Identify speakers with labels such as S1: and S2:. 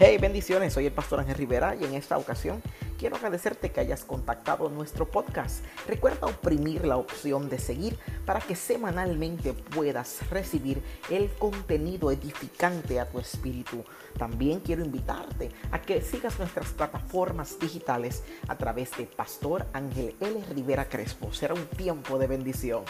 S1: Hey, bendiciones, soy el pastor Ángel Rivera y en esta ocasión quiero agradecerte que hayas contactado nuestro podcast. Recuerda oprimir la opción de seguir para que semanalmente puedas recibir el contenido edificante a tu espíritu. También quiero invitarte a que sigas nuestras plataformas digitales a través de Pastor Ángel L. Rivera Crespo. Será un tiempo de bendición.